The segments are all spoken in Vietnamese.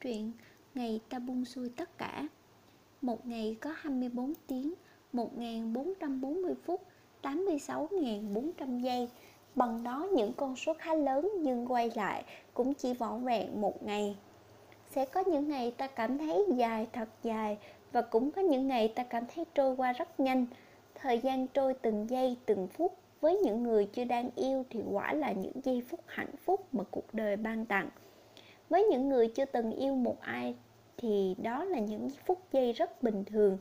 Truyện Ngày ta buông xuôi tất cả. Một ngày có 24 tiếng 1440 phút 86.400 giây. Bằng đó, những con số khá lớn nhưng quay lại cũng chỉ vỏn vẹn một ngày. Sẽ có những ngày ta cảm thấy dài thật dài Và cũng có những ngày ta cảm thấy trôi qua rất nhanh. Thời gian trôi từng giây, từng phút. Với những người chưa đang yêu thì quả là những giây phút hạnh phúc mà cuộc đời ban tặng với những người chưa từng yêu một ai, thì đó là những phút giây rất bình thường.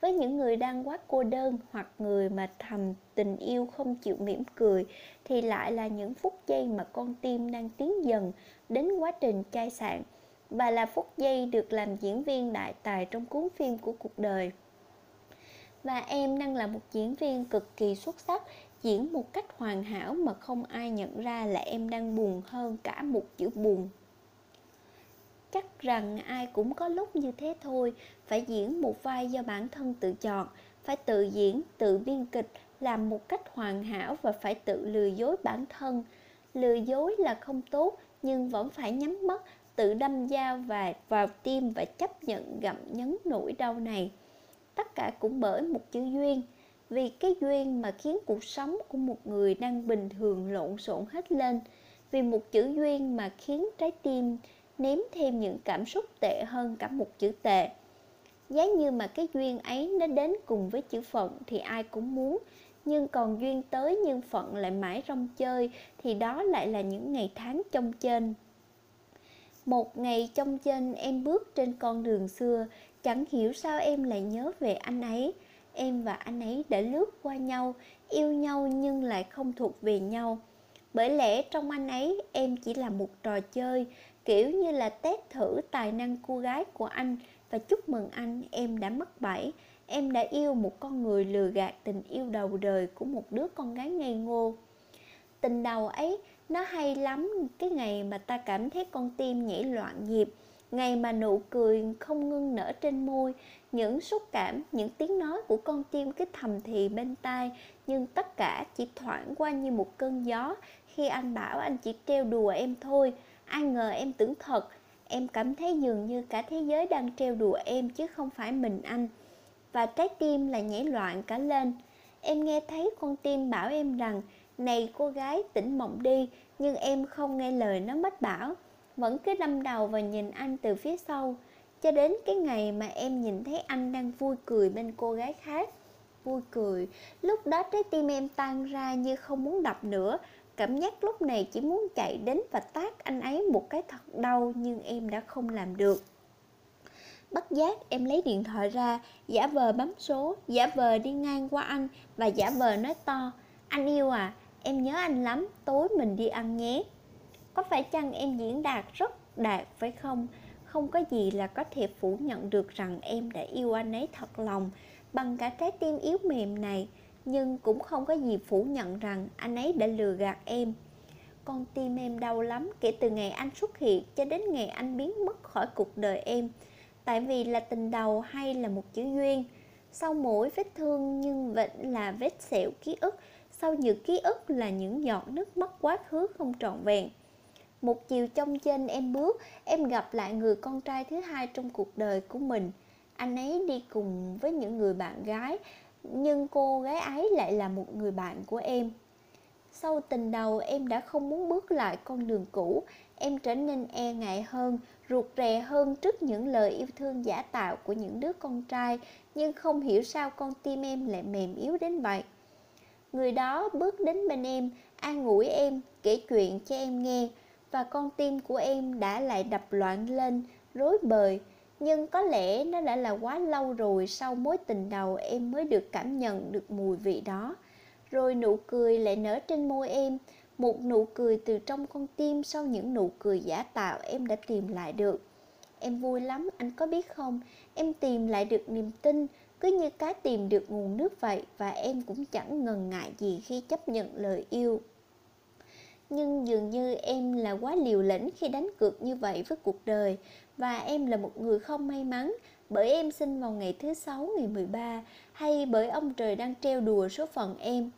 Với những người đang quá cô đơn hoặc người mà thầm tình yêu không chịu mỉm cười, thì lại là những phút giây mà con tim đang tiến dần đến quá trình chai sạn và là phút giây được làm diễn viên đại tài trong cuốn phim của cuộc đời. Và em đang là một diễn viên cực kỳ xuất sắc, diễn một cách hoàn hảo mà không ai nhận ra là em đang buồn hơn cả một chữ buồn chắc rằng ai cũng có lúc như thế thôi. Phải diễn một vai do bản thân tự chọn, phải tự diễn, tự biên kịch, làm một cách hoàn hảo và phải tự lừa dối bản thân. Lừa dối là không tốt, nhưng vẫn phải nhắm mắt, tự đâm dao và vào tim và chấp nhận gặm nhấn nỗi đau này. Tất cả cũng bởi một chữ duyên. Vì cái duyên mà khiến cuộc sống của một người đang bình thường lộn xộn hết lên. Vì một chữ duyên mà khiến trái tim ném thêm những cảm xúc tệ hơn cả một chữ tệ. Giá như mà cái duyên ấy nó đến cùng với chữ phận thì ai cũng muốn, nhưng còn duyên tới nhưng phận lại mãi rong chơi thì đó lại là những ngày tháng trong trên. Một ngày trong trên em bước trên con đường xưa, chẳng hiểu sao em lại nhớ về anh ấy. Em và anh ấy đã lướt qua nhau, yêu nhau nhưng lại không thuộc về nhau. Bởi lẽ trong anh ấy em chỉ là một trò chơi kiểu như là test thử tài năng cô gái của anh. Và chúc mừng anh, em đã mắc bẫy. Em đã yêu một con người lừa gạt tình yêu đầu đời của một đứa con gái ngây ngô. Tình đầu ấy, nó hay lắm. Cái ngày mà ta cảm thấy con tim nhảy loạn nhịp, ngày mà nụ cười không ngưng nở trên môi, những xúc cảm, những tiếng nói của con tim cứ thầm thì bên tai. Nhưng tất cả chỉ thoảng qua như một cơn gió. Khi anh bảo anh chỉ trêu đùa em thôi ai ngờ em tưởng thật, em cảm thấy dường như cả thế giới đang trêu đùa em chứ không phải mình anh. Và trái tim là nhảy loạn cả lên. Em nghe thấy con tim bảo em rằng, này cô gái, tỉnh mộng đi, nhưng em không nghe lời nó mách bảo. Vẫn cứ đâm đầu và nhìn anh từ phía sau, cho đến cái ngày mà em nhìn thấy anh đang vui cười bên cô gái khác. Vui cười, lúc đó trái tim em tan ra như không muốn đập nữa Cảm giác lúc này chỉ muốn chạy đến và tát anh ấy một cái thật đau nhưng em đã không làm được. Bất giác em lấy điện thoại ra, giả vờ bấm số, giả vờ đi ngang qua anh và giả vờ nói to Anh yêu à, em nhớ anh lắm, tối mình đi ăn nhé. Có phải chăng em diễn đạt rất đạt phải không? Không có gì là có thể phủ nhận được rằng em đã yêu anh ấy thật lòng bằng cả trái tim yếu mềm này nhưng cũng không có gì phủ nhận rằng anh ấy đã lừa gạt em. Con tim em đau lắm kể từ ngày anh xuất hiện cho đến ngày anh biến mất khỏi cuộc đời em. Tại vì là tình đầu hay là một chữ duyên. Sau mỗi vết thương nhưng vẫn là vết sẹo ký ức. Sau những ký ức là những giọt nước mắt quá khứ không trọn vẹn. Một chiều trong trên em bước, em gặp lại người con trai thứ hai trong cuộc đời của mình. Anh ấy đi cùng với những người bạn gái nhưng cô gái ấy lại là một người bạn của em. Sau tình đầu, em đã không muốn bước lại con đường cũ. Em trở nên e ngại hơn, ruột rè hơn trước những lời yêu thương giả tạo của những đứa con trai, nhưng không hiểu sao con tim em lại mềm yếu đến vậy. Người đó bước đến bên em, an ủi em, kể chuyện cho em nghe, và con tim của em đã lại đập loạn lên, rối bời nhưng có lẽ nó đã là quá lâu rồi sau mối tình đầu em mới được cảm nhận được mùi vị đó. Rồi nụ cười lại nở trên môi em, một nụ cười từ trong con tim sau những nụ cười giả tạo em đã tìm lại được. Em vui lắm, anh có biết không? Em tìm lại được niềm tin, cứ như cá tìm được nguồn nước vậy và em cũng chẳng ngần ngại gì khi chấp nhận lời yêu. Nhưng dường như em là quá liều lĩnh khi đánh cược như vậy với cuộc đời và em là một người không may mắn bởi em sinh vào ngày thứ sáu ngày 13 hay bởi ông trời đang treo đùa số phận em.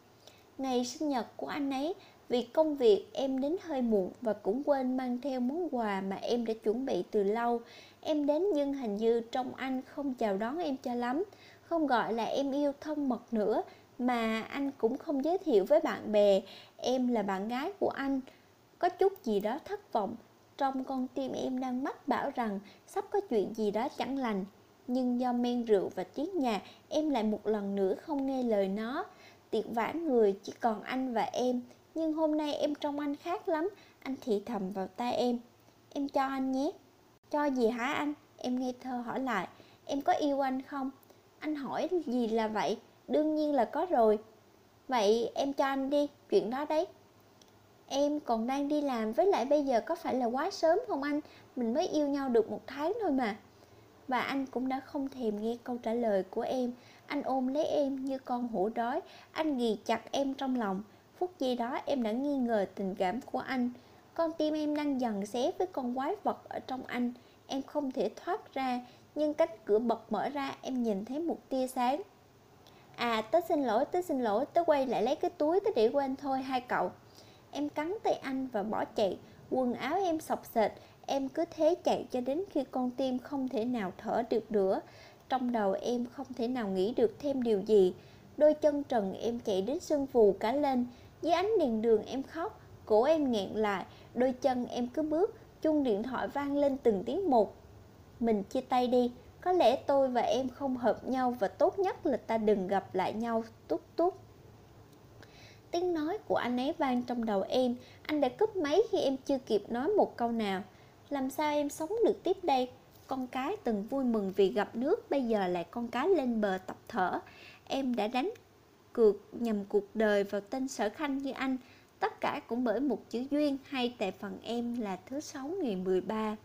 Ngày sinh nhật của anh ấy Vì công việc em đến hơi muộn và cũng quên mang theo món quà mà em đã chuẩn bị từ lâu. Em đến nhưng hình như trong anh không chào đón em cho lắm, không gọi là em yêu thân mật nữa, mà anh cũng không giới thiệu với bạn bè em là bạn gái của anh. Có chút gì đó thất vọng, trong con tim em đang mách bảo rằng sắp có chuyện gì đó chẳng lành. Nhưng do men rượu và tiếng nhạc, em lại một lần nữa không nghe lời nó. Tiệc vãn người chỉ còn anh và em, nhưng hôm nay em trông anh khác lắm Anh thì thầm vào tai em Em cho anh nhé Cho gì hả anh? Em nghe thơ hỏi lại Em có yêu anh không? Anh hỏi gì là vậy? Đương nhiên là có rồi Vậy em cho anh đi, chuyện đó đấy Em còn đang đi làm với lại bây giờ có phải là quá sớm không anh? Mình mới yêu nhau được một tháng thôi mà. Và anh cũng đã không thèm nghe câu trả lời của em. Anh ôm lấy em như con hổ đói. Anh ghì chặt em trong lòng. Phút giây đó em đã nghi ngờ tình cảm của anh. Con tim em đang dần xé với con quái vật ở trong anh. Em không thể thoát ra Nhưng cánh cửa bật mở ra em nhìn thấy một tia sáng. À tớ xin lỗi, tớ xin lỗi. Tớ quay lại lấy cái túi tớ để quên thôi hai cậu. Em cắn tay anh và bỏ chạy. Quần áo em sọc sệt. Em cứ thế chạy cho đến khi con tim không thể nào thở được nữa. Trong đầu em không thể nào nghĩ được thêm điều gì. Đôi chân trần em chạy đến sưng phù cả lên. Dưới ánh đèn đường em khóc. Cổ em nghẹn lại. Đôi chân em cứ bước. Chuông điện thoại vang lên từng tiếng một. Mình chia tay đi. Có lẽ tôi và em không hợp nhau Và tốt nhất là ta đừng gặp lại nhau. Tút tút Tiếng nói của anh ấy vang trong đầu em. Anh đã cúp máy khi em chưa kịp nói một câu nào. Làm sao em sống được tiếp đây? Con cái từng vui mừng vì gặp nước Bây giờ lại con cái lên bờ tập thở. Em đã đánh cược nhầm cuộc đời vào tên sở khanh như anh. Tất cả cũng bởi một chữ duyên hay tại phần em là thứ sáu ngày 13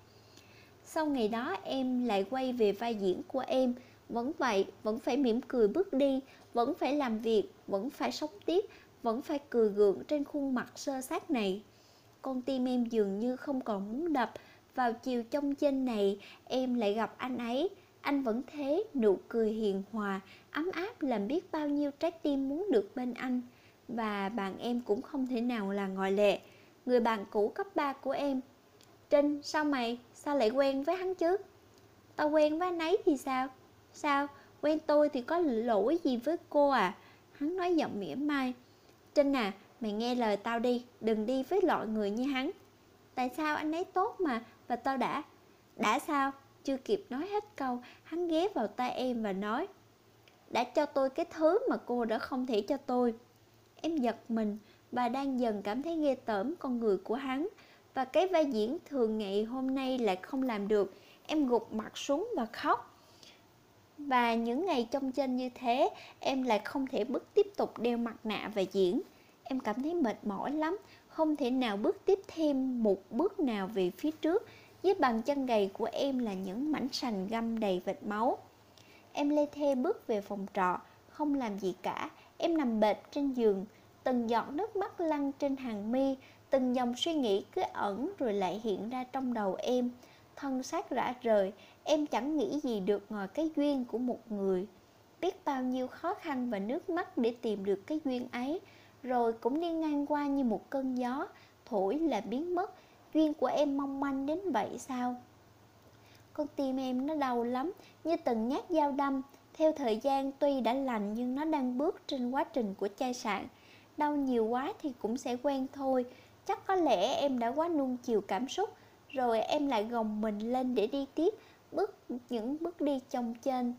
Sau ngày đó em lại quay về vai diễn của em. Vẫn vậy, vẫn phải mỉm cười bước đi Vẫn phải làm việc, vẫn phải sống tiếp. Vẫn phải cười gượng trên khuôn mặt sơ sát này Con tim em dường như không còn muốn đập Vào chiều trong trên này em lại gặp anh ấy anh vẫn thế, nụ cười hiền hòa, ấm áp làm biết bao nhiêu trái tim muốn được bên anh. Và bạn em cũng không thể nào là ngoại lệ. Người bạn cũ cấp 3 của em. Trinh, sao mày? Sao lại quen với hắn chứ? Tao quen với anh ấy thì sao? Sao? Quen tôi thì có lỗi gì với cô à? Hắn nói giọng mỉa mai. Trinh à, mày nghe lời tao đi, đừng đi với loại người như hắn. Tại sao anh ấy tốt mà, và tao đã... Đã sao? Chưa kịp nói hết câu, hắn ghé vào tay em và nói Đã cho tôi cái thứ mà cô đã không thể cho tôi Em giật mình và đang dần cảm thấy ghê tởm con người của hắn Và cái vai diễn thường ngày hôm nay lại không làm được Em gục mặt xuống và khóc và những ngày trong trên như thế, em lại không thể bước tiếp tục đeo mặt nạ và diễn. Em cảm thấy mệt mỏi lắm, không thể nào bước tiếp thêm một bước nào về phía trước. Dưới bàn chân gầy của em là những mảnh sành găm đầy vệt máu. Em lê thê bước về phòng trọ Không làm gì cả. Em nằm bệt trên giường Từng giọt nước mắt lăn trên hàng mi Từng dòng suy nghĩ cứ ẩn Rồi lại hiện ra trong đầu em. Thân xác rã rời, Em chẳng nghĩ gì được ngoài cái duyên của một người. Biết bao nhiêu khó khăn và nước mắt Để tìm được cái duyên ấy, Rồi cũng đi ngang qua như một cơn gió, Thổi là biến mất. Duyên của em mong manh đến vậy sao? Con tim em nó đau lắm, Như từng nhát dao đâm. Theo thời gian, tuy đã lành Nhưng nó đang bước trên quá trình của chai sạn. Đau nhiều quá thì cũng sẽ quen thôi. Chắc có lẽ em đã quá nuông chiều cảm xúc rồi em lại gồng mình lên để đi tiếp Bước những bước đi chồng trên.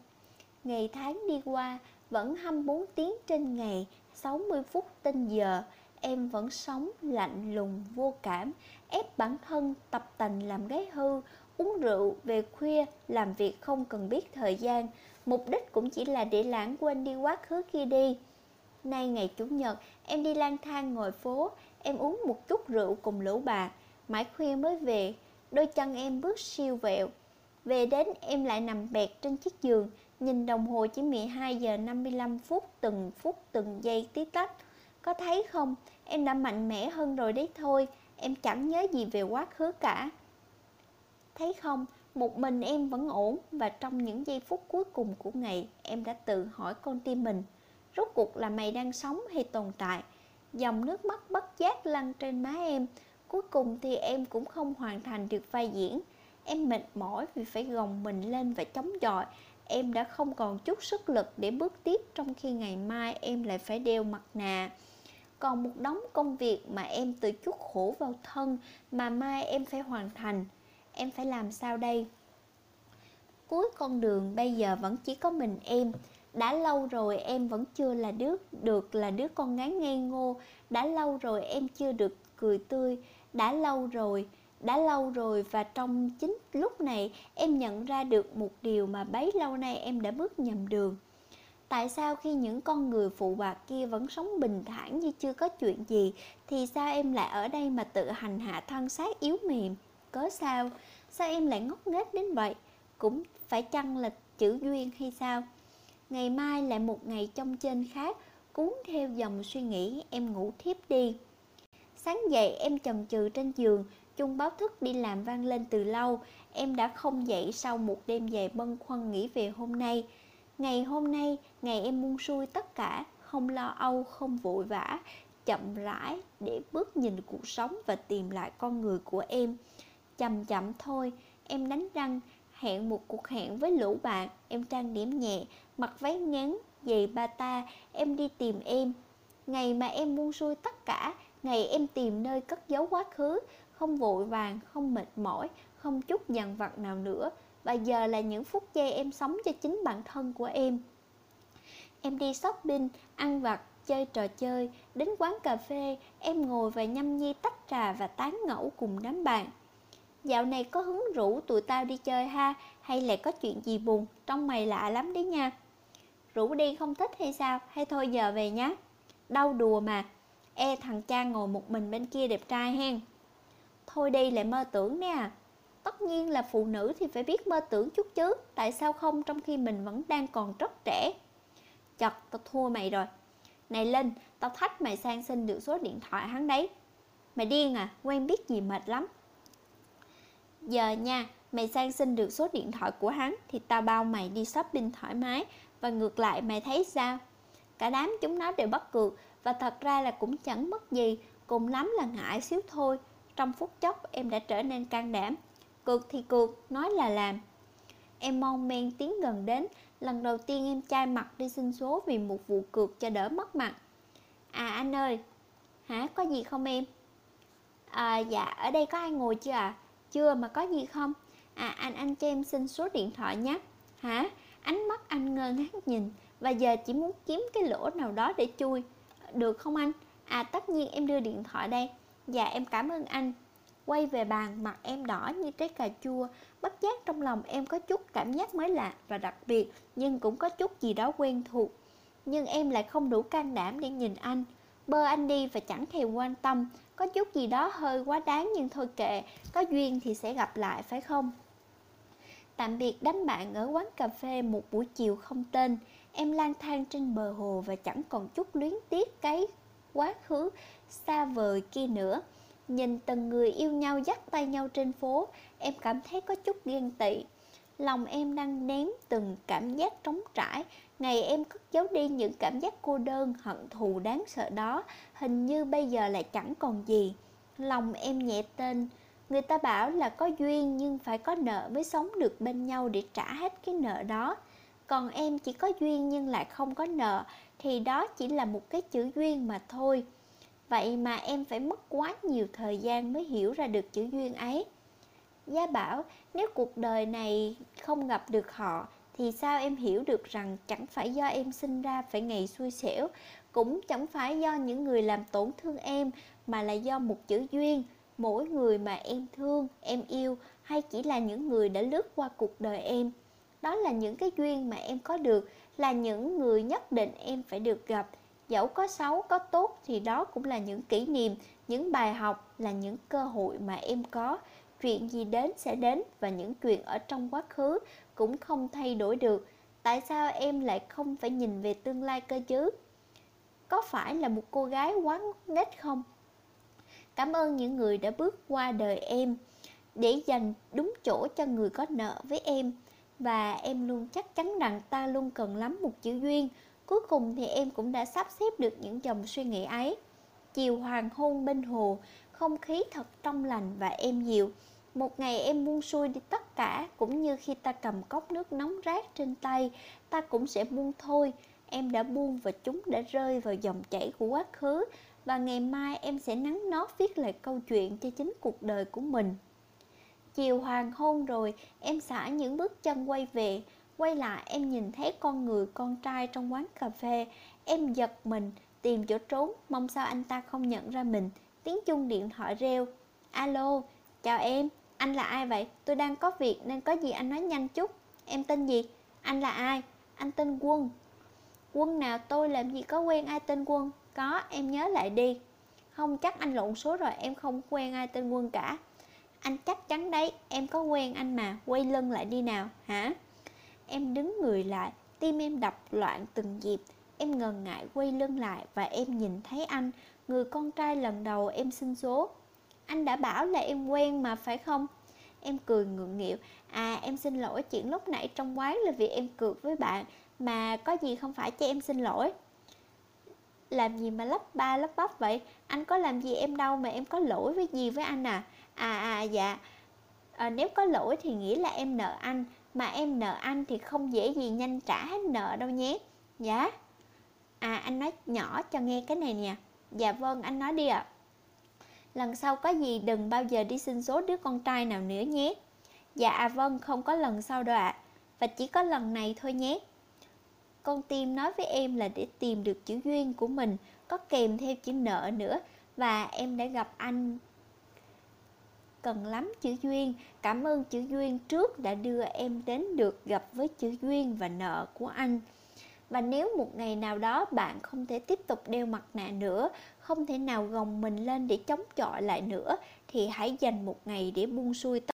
Ngày tháng đi qua Vẫn 24 tiếng trên ngày 60 phút trên giờ. Em vẫn sống lạnh lùng vô cảm ép bản thân tập tành làm gái hư, uống rượu, về khuya, làm việc không cần biết thời gian, mục đích cũng chỉ là để lãng quên đi quá khứ kia đi. Nay ngày Chủ nhật, em đi lang thang ngồi phố, em uống một chút rượu cùng lũ bà, mãi khuya mới về, đôi chân em bước siêu vẹo. Về đến em lại nằm bẹt trên chiếc giường, nhìn đồng hồ chỉ 12 giờ 55 phút, từng phút từng giây tí tách. Có thấy không, em đã mạnh mẽ hơn rồi đấy thôi, em chẳng nhớ gì về quá khứ cả Thấy không, một mình em vẫn ổn Và trong những giây phút cuối cùng của ngày Em đã tự hỏi con tim mình Rốt cuộc là mày đang sống hay tồn tại Dòng nước mắt bất giác lăn trên má em Cuối cùng thì em cũng không hoàn thành được vai diễn. Em mệt mỏi vì phải gồng mình lên và chống chọi. Em đã không còn chút sức lực để bước tiếp Trong khi ngày mai em lại phải đeo mặt nạ. Còn một đống công việc mà em tự chút khổ vào thân Mà mai em phải hoàn thành. Em phải làm sao đây? Cuối con đường bây giờ vẫn chỉ có mình em. Đã lâu rồi em vẫn chưa là đứa, được là đứa con gái ngây ngô. Đã lâu rồi em chưa được cười tươi đã lâu rồi, đã lâu rồi và trong chính lúc này em nhận ra được một điều mà bấy lâu nay em đã bước nhầm đường. Tại sao khi những con người phụ bạc kia vẫn sống bình thản như chưa có chuyện gì, thì sao em lại ở đây mà tự hành hạ thân xác yếu mềm? Cớ sao? Sao em lại ngốc nghếch đến vậy? Cũng phải chăng là chữ duyên hay sao? Ngày mai lại một ngày trong trên khác, cuốn theo dòng suy nghĩ, em ngủ thiếp đi sáng dậy, em chần chừ trên giường chung báo thức đi làm vang lên từ lâu. Em đã không dậy sau một đêm dài bâng khuâng nghĩ về hôm nay. Ngày hôm nay, ngày em buông xuôi tất cả, không lo âu, không vội vã, chậm rãi để bước nhìn cuộc sống và tìm lại con người của em. Chậm chậm thôi, em đánh răng, hẹn một cuộc hẹn với lũ bạn. Em trang điểm nhẹ, mặc váy ngắn, giày bata em đi tìm em. Ngày mà em buông xuôi tất cả ngày em tìm nơi cất giấu quá khứ, không vội vàng, không mệt mỏi, không chút dằn vặt nào nữa. Và giờ là những phút giây em sống cho chính bản thân của em. Em đi shopping, ăn vặt, chơi trò chơi, đến quán cà phê, em ngồi và nhâm nhi tách trà và tán ngẫu cùng đám bạn. Dạo này có hứng rủ tụi tao đi chơi ha, Hay là có chuyện gì buồn Trong mày lạ lắm đấy nha. Rủ đi không thích hay sao? Hay thôi giờ về nhá. Đau đùa mà. E thằng cha ngồi một mình bên kia đẹp trai hen. Thôi đi lại mơ tưởng nè. Tất nhiên là phụ nữ thì phải biết mơ tưởng chút chứ Tại sao không trong khi mình vẫn đang còn rất trẻ. Chật tao thua mày rồi. Này Linh Tao thách mày sang xin được số điện thoại hắn đấy. Mày điên à Quen biết gì mệt lắm. Giờ nha, mày sang xin được số điện thoại của hắn thì tao bao mày đi shopping thoải mái và ngược lại mày thấy sao? Cả đám chúng nó đều bắt cược và thật ra là cũng chẳng mất gì, cùng lắm là ngại xíu thôi. Trong phút chốc em đã trở nên can đảm. Cược thì cược, nói là làm. Em mong men tiến gần đến, lần đầu tiên em chai mặt đi xin số vì một vụ cược cho đỡ mất mặt. À anh ơi, hả có gì không em? À dạ, ở đây có ai ngồi chưa ạ? À? chưa mà có gì không à anh anh cho em xin số điện thoại nhé hả ánh mắt anh ngơ ngác nhìn và giờ chỉ muốn kiếm cái lỗ nào đó để chui được không anh? À tất nhiên em đưa điện thoại đây. Dạ em cảm ơn anh. Quay về bàn, mặt em đỏ như trái cà chua. Bất giác trong lòng em có chút cảm giác mới lạ và đặc biệt, nhưng cũng có chút gì đó quen thuộc. Nhưng em lại không đủ can đảm để nhìn anh. Bơ anh đi và chẳng thèm quan tâm. Có chút gì đó hơi quá đáng nhưng thôi kệ. Có duyên thì sẽ gặp lại, phải không? Tạm biệt đám bạn ở quán cà phê một buổi chiều không tên em lang thang trên bờ hồ và chẳng còn chút luyến tiếc cái quá khứ xa vời kia nữa. Nhìn từng người yêu nhau dắt tay nhau trên phố, em cảm thấy có chút ghen tị. Lòng em đang ném từng cảm giác trống trải. Ngày em cất giấu đi những cảm giác cô đơn, hận thù, đáng sợ đó, hình như bây giờ lại chẳng còn gì. Lòng em nhẹ tên. Người ta bảo là có duyên nhưng phải có nợ mới sống được bên nhau để trả hết cái nợ đó còn em chỉ có duyên nhưng lại không có nợ, thì đó chỉ là một cái chữ duyên mà thôi. Vậy mà em phải mất quá nhiều thời gian mới hiểu ra được chữ duyên ấy. Gia bảo, nếu cuộc đời này không gặp được họ, thì sao em hiểu được rằng chẳng phải do em sinh ra phải ngày xui xẻo, cũng chẳng phải do những người làm tổn thương em mà là do một chữ duyên. Mỗi người mà em thương, em yêu, hay chỉ là những người đã lướt qua cuộc đời em đó là những cái duyên mà em có được, là những người nhất định em phải được gặp. Dẫu có xấu, có tốt thì đó cũng là những kỷ niệm, những bài học, là những cơ hội mà em có. Chuyện gì đến sẽ đến và những chuyện ở trong quá khứ cũng không thay đổi được. Tại sao em lại không phải nhìn về tương lai cơ chứ? Có phải là một cô gái quá ngốc nghếch không? Cảm ơn những người đã bước qua đời em để dành đúng chỗ cho người có nợ với em và em luôn chắc chắn rằng ta luôn cần lắm một chữ duyên. Cuối cùng thì em cũng đã sắp xếp được những dòng suy nghĩ ấy. Chiều hoàng hôn bên hồ, không khí thật trong lành và êm dịu. Một ngày em buông xuôi đi tất cả, cũng như khi ta cầm cốc nước nóng rát trên tay, ta cũng sẽ buông thôi. Em đã buông và chúng đã rơi vào dòng chảy của quá khứ, và ngày mai em sẽ nắng nót viết lại câu chuyện cho chính cuộc đời của mình chiều hoàng hôn rồi, em xả những bước chân quay về. Quay lại, em nhìn thấy con người, con trai trong quán cà phê. Em giật mình, tìm chỗ trốn, mong sao anh ta không nhận ra mình. Tiếng chuông điện thoại reo. Alo, chào em, anh là ai vậy? Tôi đang có việc nên có gì anh nói nhanh chút. Em tên gì? Anh là ai? Anh tên quân. Quân nào? Tôi làm gì có quen ai tên quân? Có, em nhớ lại đi. Không, chắc anh lộn số rồi, em không quen ai tên quân cả anh chắc chắn đấy, em có quen anh mà, quay lưng lại đi nào, hả? Em đứng người lại, tim em đập loạn từng nhịp. Em ngần ngại quay lưng lại và em nhìn thấy anh, người con trai lần đầu em xin số. Anh đã bảo là em quen mà, phải không? Em cười ngượng nghịu. À em xin lỗi, chuyện lúc nãy trong quán là vì em cược với bạn, mà có gì không phải cho em xin lỗi. Làm gì mà lắp ba lắp bắp vậy? Anh có làm gì em đâu mà em có lỗi với gì với anh à? À à dạ. À, nếu có lỗi thì nghĩ là em nợ anh mà em nợ anh thì không dễ gì nhanh trả hết nợ đâu nhé. Dạ. À anh nói nhỏ cho nghe cái này nè. Dạ vâng anh nói đi ạ. À. lần sau có gì đừng bao giờ đi xin số đứa con trai nào nữa nhé. Dạ à vâng không có lần sau đâu ạ. À. và chỉ có lần này thôi nhé. Con tim nói với em là để tìm được chữ duyên của mình có kèm theo chữ nợ nữa. Và em đã gặp anh cần lắm chữ duyên. Cảm ơn chữ duyên trước đã đưa em đến được gặp với chữ duyên và nợ của anh. Và nếu một ngày nào đó bạn không thể tiếp tục đeo mặt nạ nữa, không thể nào gồng mình lên để chống chọi lại nữa, thì hãy dành một ngày để buông xuôi tất